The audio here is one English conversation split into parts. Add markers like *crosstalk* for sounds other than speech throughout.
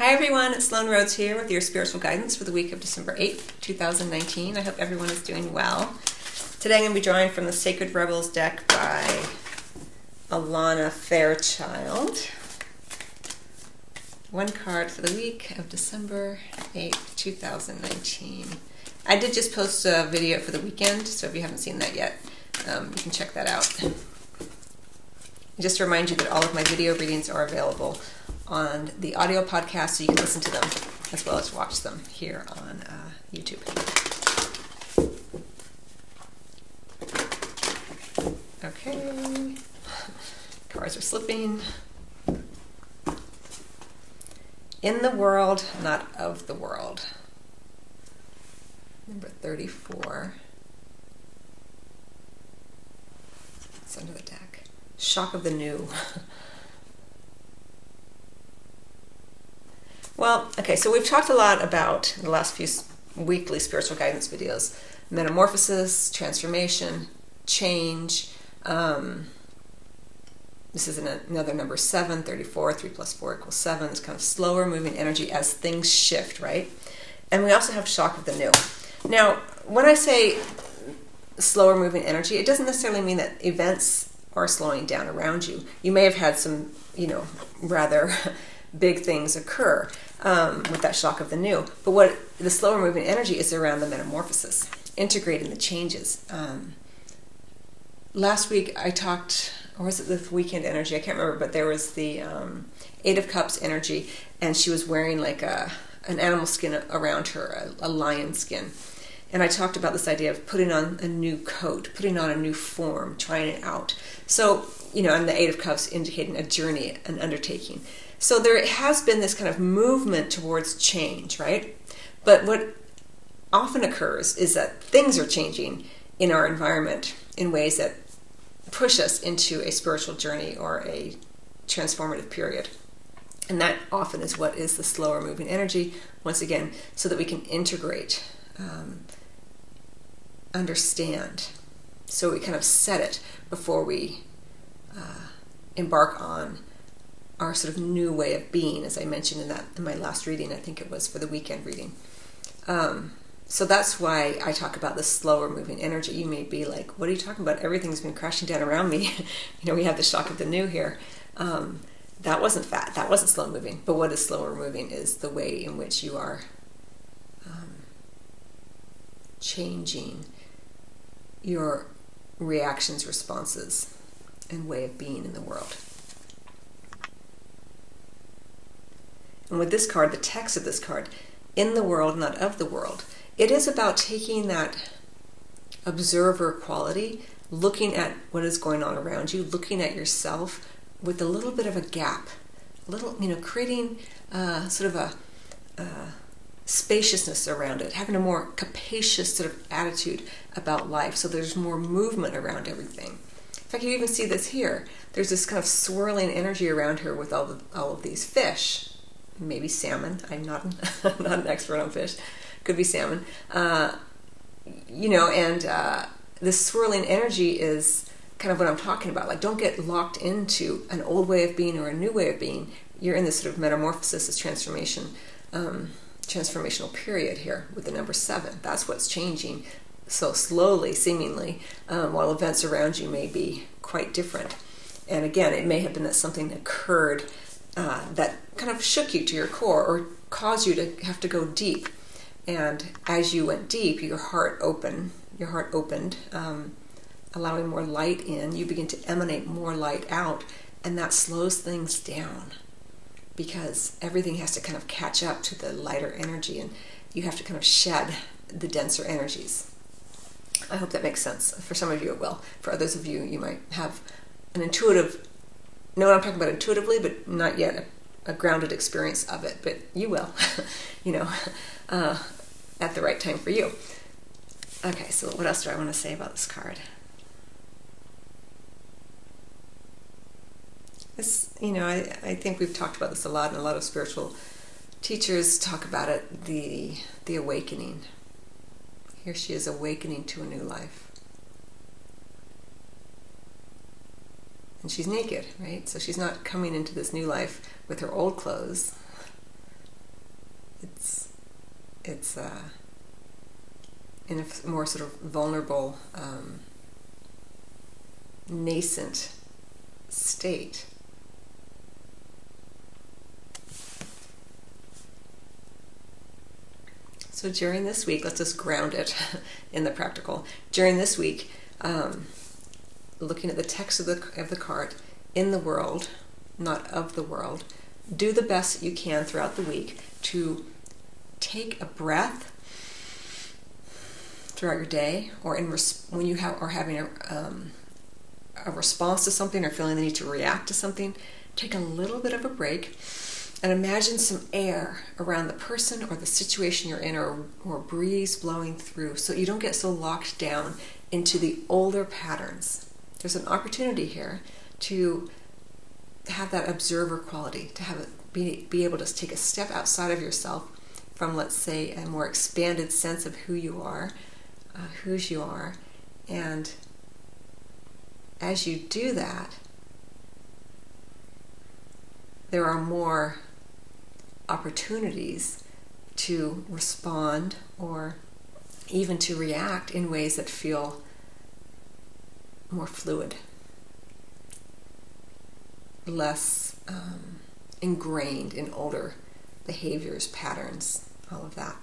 Hi everyone, it's Sloan Rhodes here with your spiritual guidance for the week of December 8th, 2019. I hope everyone is doing well. Today I'm going to be drawing from the Sacred Rebels deck by Alana Fairchild. One card for the week of December 8th, 2019. I did just post a video for the weekend, so if you haven't seen that yet, um, you can check that out. Just to remind you that all of my video readings are available on the audio podcast, so you can listen to them as well as watch them here on uh, YouTube. Okay, cards are slipping. In the world, not of the world. Number 34. It's under the deck. Shock of the new. *laughs* Well, okay, so we've talked a lot about the last few weekly spiritual guidance videos metamorphosis, transformation, change. Um, this is an, another number seven, 34, 3 plus 4 equals 7. It's kind of slower moving energy as things shift, right? And we also have shock of the new. Now, when I say slower moving energy, it doesn't necessarily mean that events are slowing down around you. You may have had some, you know, rather *laughs* big things occur um, with that shock of the new. But what the slower moving energy is around the metamorphosis, integrating the changes. Um, last week I talked, or was it the weekend energy? I can't remember, but there was the um, Eight of Cups energy, and she was wearing like a an animal skin around her, a, a lion skin. And I talked about this idea of putting on a new coat, putting on a new form, trying it out. So, you know, and the Eight of Cups indicating a journey, an undertaking. So there has been this kind of movement towards change, right? But what often occurs is that things are changing in our environment in ways that push us into a spiritual journey or a transformative period. And that often is what is the slower moving energy, once again, so that we can integrate, um, understand. So we kind of set it before we uh, embark on our sort of new way of being, as I mentioned in that in my last reading. I think it was for the weekend reading. Um, so that's why I talk about the slower moving energy. You may be like, "What are you talking about? Everything's been crashing down around me." *laughs* you know, we have the shock of the new here. Um, that wasn't fat. That wasn't slow moving. But what is slower moving is the way in which you are um, changing your reactions, responses, and way of being in the world. And with this card, the text of this card, in the world, not of the world, it is about taking that observer quality, looking at what is going on around you, looking at yourself with a little bit of a gap, a little, you know, creating uh, sort of a uh, spaciousness around it, having a more capacious sort of attitude about life, so there's more movement around everything. In fact, you even see this here. There's this kind of swirling energy around her with all, the, all of these fish maybe salmon. I'm not *laughs* not an expert on fish. Could be salmon. Uh, you know, and uh, this swirling energy is kind of what I'm talking about. Like, don't get locked into an old way of being or a new way of being. You're in this sort of metamorphosis, this transformation, um, transformational period here with the number seven. That's what's changing so slowly, seemingly, um, while events around you may be quite different. And again, it may have been that something occurred uh, that kind of shook you to your core or caused you to have to go deep. And as you went deep, your heart opened. Your heart opened, um, allowing more light in. You begin to emanate more light out, and that slows things down because everything has to kind of catch up to the lighter energy, and you have to kind of shed the denser energies. I hope that makes sense. For some of you, it will. For others of you, you might have an intuitive know what I'm talking about intuitively, but not yet a, a grounded experience of it. But you will, *laughs* you know, *laughs* uh, at the right time for you. Okay, so what else do I want to say about this card? This, you know, I, I think we've talked about this a lot, and a lot of spiritual teachers talk about it the the awakening. Here she is awakening to a new life. And she's naked, right? So she's not coming into this new life with her old clothes. it's it's uh, in a more sort of vulnerable, um, nascent state. So during this week, let's just ground it *laughs* in the practical. During this week, um, looking at the text of the of the card in the world, not of the world, do the best you can throughout the week to take a breath throughout your day, or in res- when you have, are having a, um, a response to something or feeling the need to react to something, take a little bit of a break and imagine some air around the person or the situation you're in or, or breeze blowing through so you don't get so locked down into the older patterns. There's an opportunity here to have that observer quality, to have it be, be able to take a step outside of yourself from, let's say, a more expanded sense of who you are, uh, whose you are, and as you do that, there are more opportunities to respond or even to react in ways that feel more fluid, less um, ingrained in older behaviors, patterns, all of that.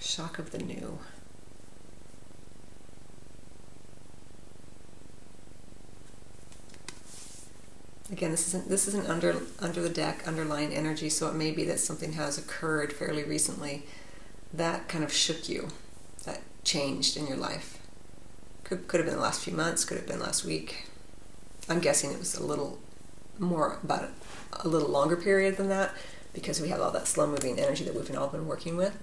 Shock of the new. Again, this isn't this isn't under under the deck underlying energy, so it may be that something has occurred fairly recently that kind of shook you, that changed in your life. Could could have been the last few months, could have been last week. I'm guessing it was a little more about a little longer period than that because we have all that slow moving energy that we've all been working with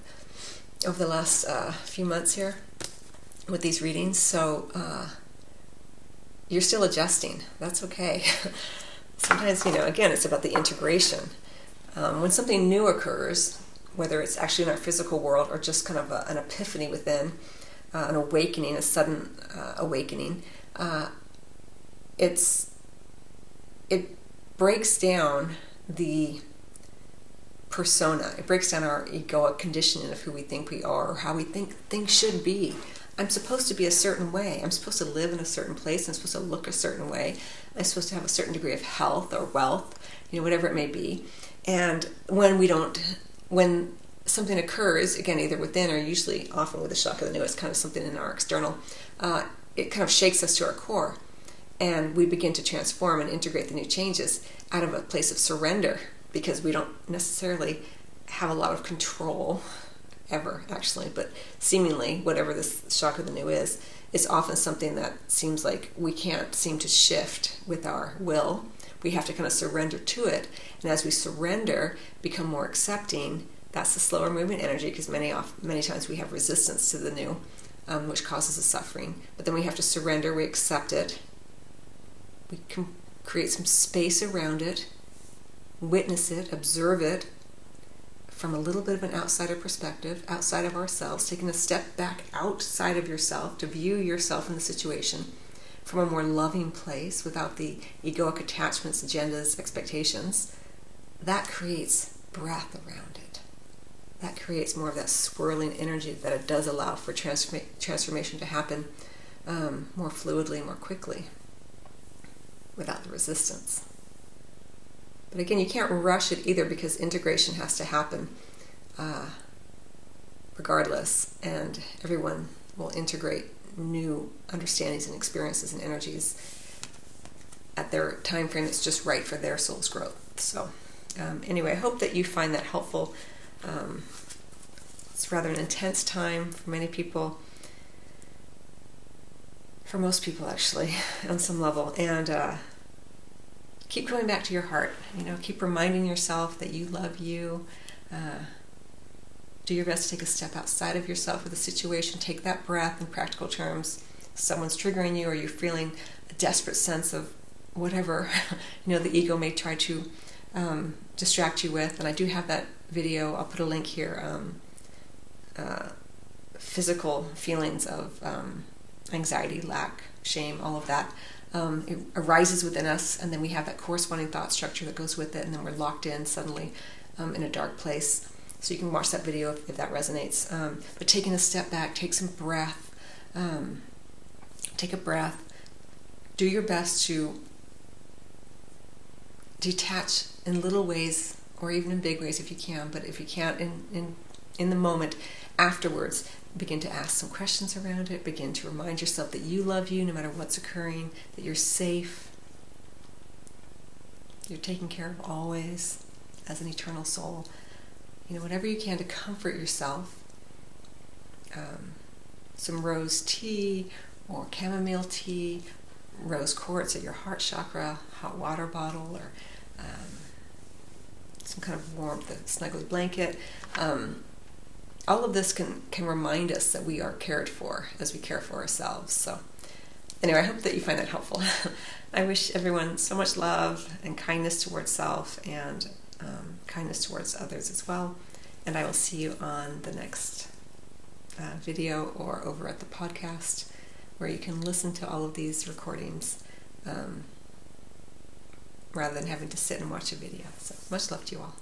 over the last uh, few months here with these readings. So uh, you're still adjusting. That's okay. *laughs* sometimes, you know, again, it's about the integration. Um, when something new occurs, whether it's actually in our physical world or just kind of a, an epiphany within, uh, an awakening, a sudden uh, awakening, uh, it's it breaks down the persona. It breaks down our egoic conditioning of who we think we are or how we think things should be. I'm supposed to be a certain way. I'm supposed to live in a certain place. I'm supposed to look a certain way. I'm supposed to have a certain degree of health or wealth, you know, whatever it may be. And when we don't, when something occurs, again, either within or usually often with the shock of the new, it's kind of something in our external, uh, it kind of shakes us to our core. And we begin to transform and integrate the new changes out of a place of surrender because we don't necessarily have a lot of control ever actually, but seemingly whatever this shock of the new is, is often something that seems like we can't seem to shift with our will. We have to kind of surrender to it, and as we surrender, become more accepting. That's the slower movement energy because many many times we have resistance to the new, um, which causes the suffering. But then we have to surrender. We accept it. We can create some space around it, witness it, observe it, from a little bit of an outsider perspective, outside of ourselves, taking a step back outside of yourself to view yourself in the situation from a more loving place without the egoic attachments, agendas, expectations, that creates breath around it. That creates more of that swirling energy that it does allow for transforma- transformation to happen um, more fluidly, more quickly, without the resistance. But again, you can't rush it either because integration has to happen uh, regardless, and everyone will integrate new understandings and experiences and energies at their time frame that's just right for their soul's growth. So, um, anyway, I hope that you find that helpful. Um, it's rather an intense time for many people, for most people actually, *laughs* on some level, and. Uh, keep going back to your heart. You know, keep reminding yourself that you love you. Uh, do your best to take a step outside of yourself with a situation. Take that breath in practical terms. Someone's triggering you, or you're feeling a desperate sense of whatever *laughs* you know the ego may try to um, distract you with. And I do have that video. I'll put a link here. Um, uh, physical feelings of um, anxiety, lack, shame, all of that um, it arises within us, and then we have that corresponding thought structure that goes with it, and then we're locked in suddenly um, in a dark place. So you can watch that video if, if that resonates. Um, but taking a step back, take some breath, um, take a breath, do your best to detach in little ways or even in big ways if you can, but if you can't in, in, in the moment afterwards, begin to ask some questions around it, begin to remind yourself that you love you no matter what's occurring, that you're safe, you're taken care of always as an eternal soul. You know, whatever you can to comfort yourself. Um, some rose tea or chamomile tea, rose quartz at your heart chakra, hot water bottle, or um, some kind of warmth, a snuggly blanket. Um, all of this can, can remind us that we are cared for as we care for ourselves. So, anyway, I hope that you find that helpful. *laughs* I wish everyone so much love and kindness towards self and um, kindness towards others as well. And I will see you on the next uh, video or over at the podcast where you can listen to all of these recordings um, rather than having to sit and watch a video. So, much love to you all.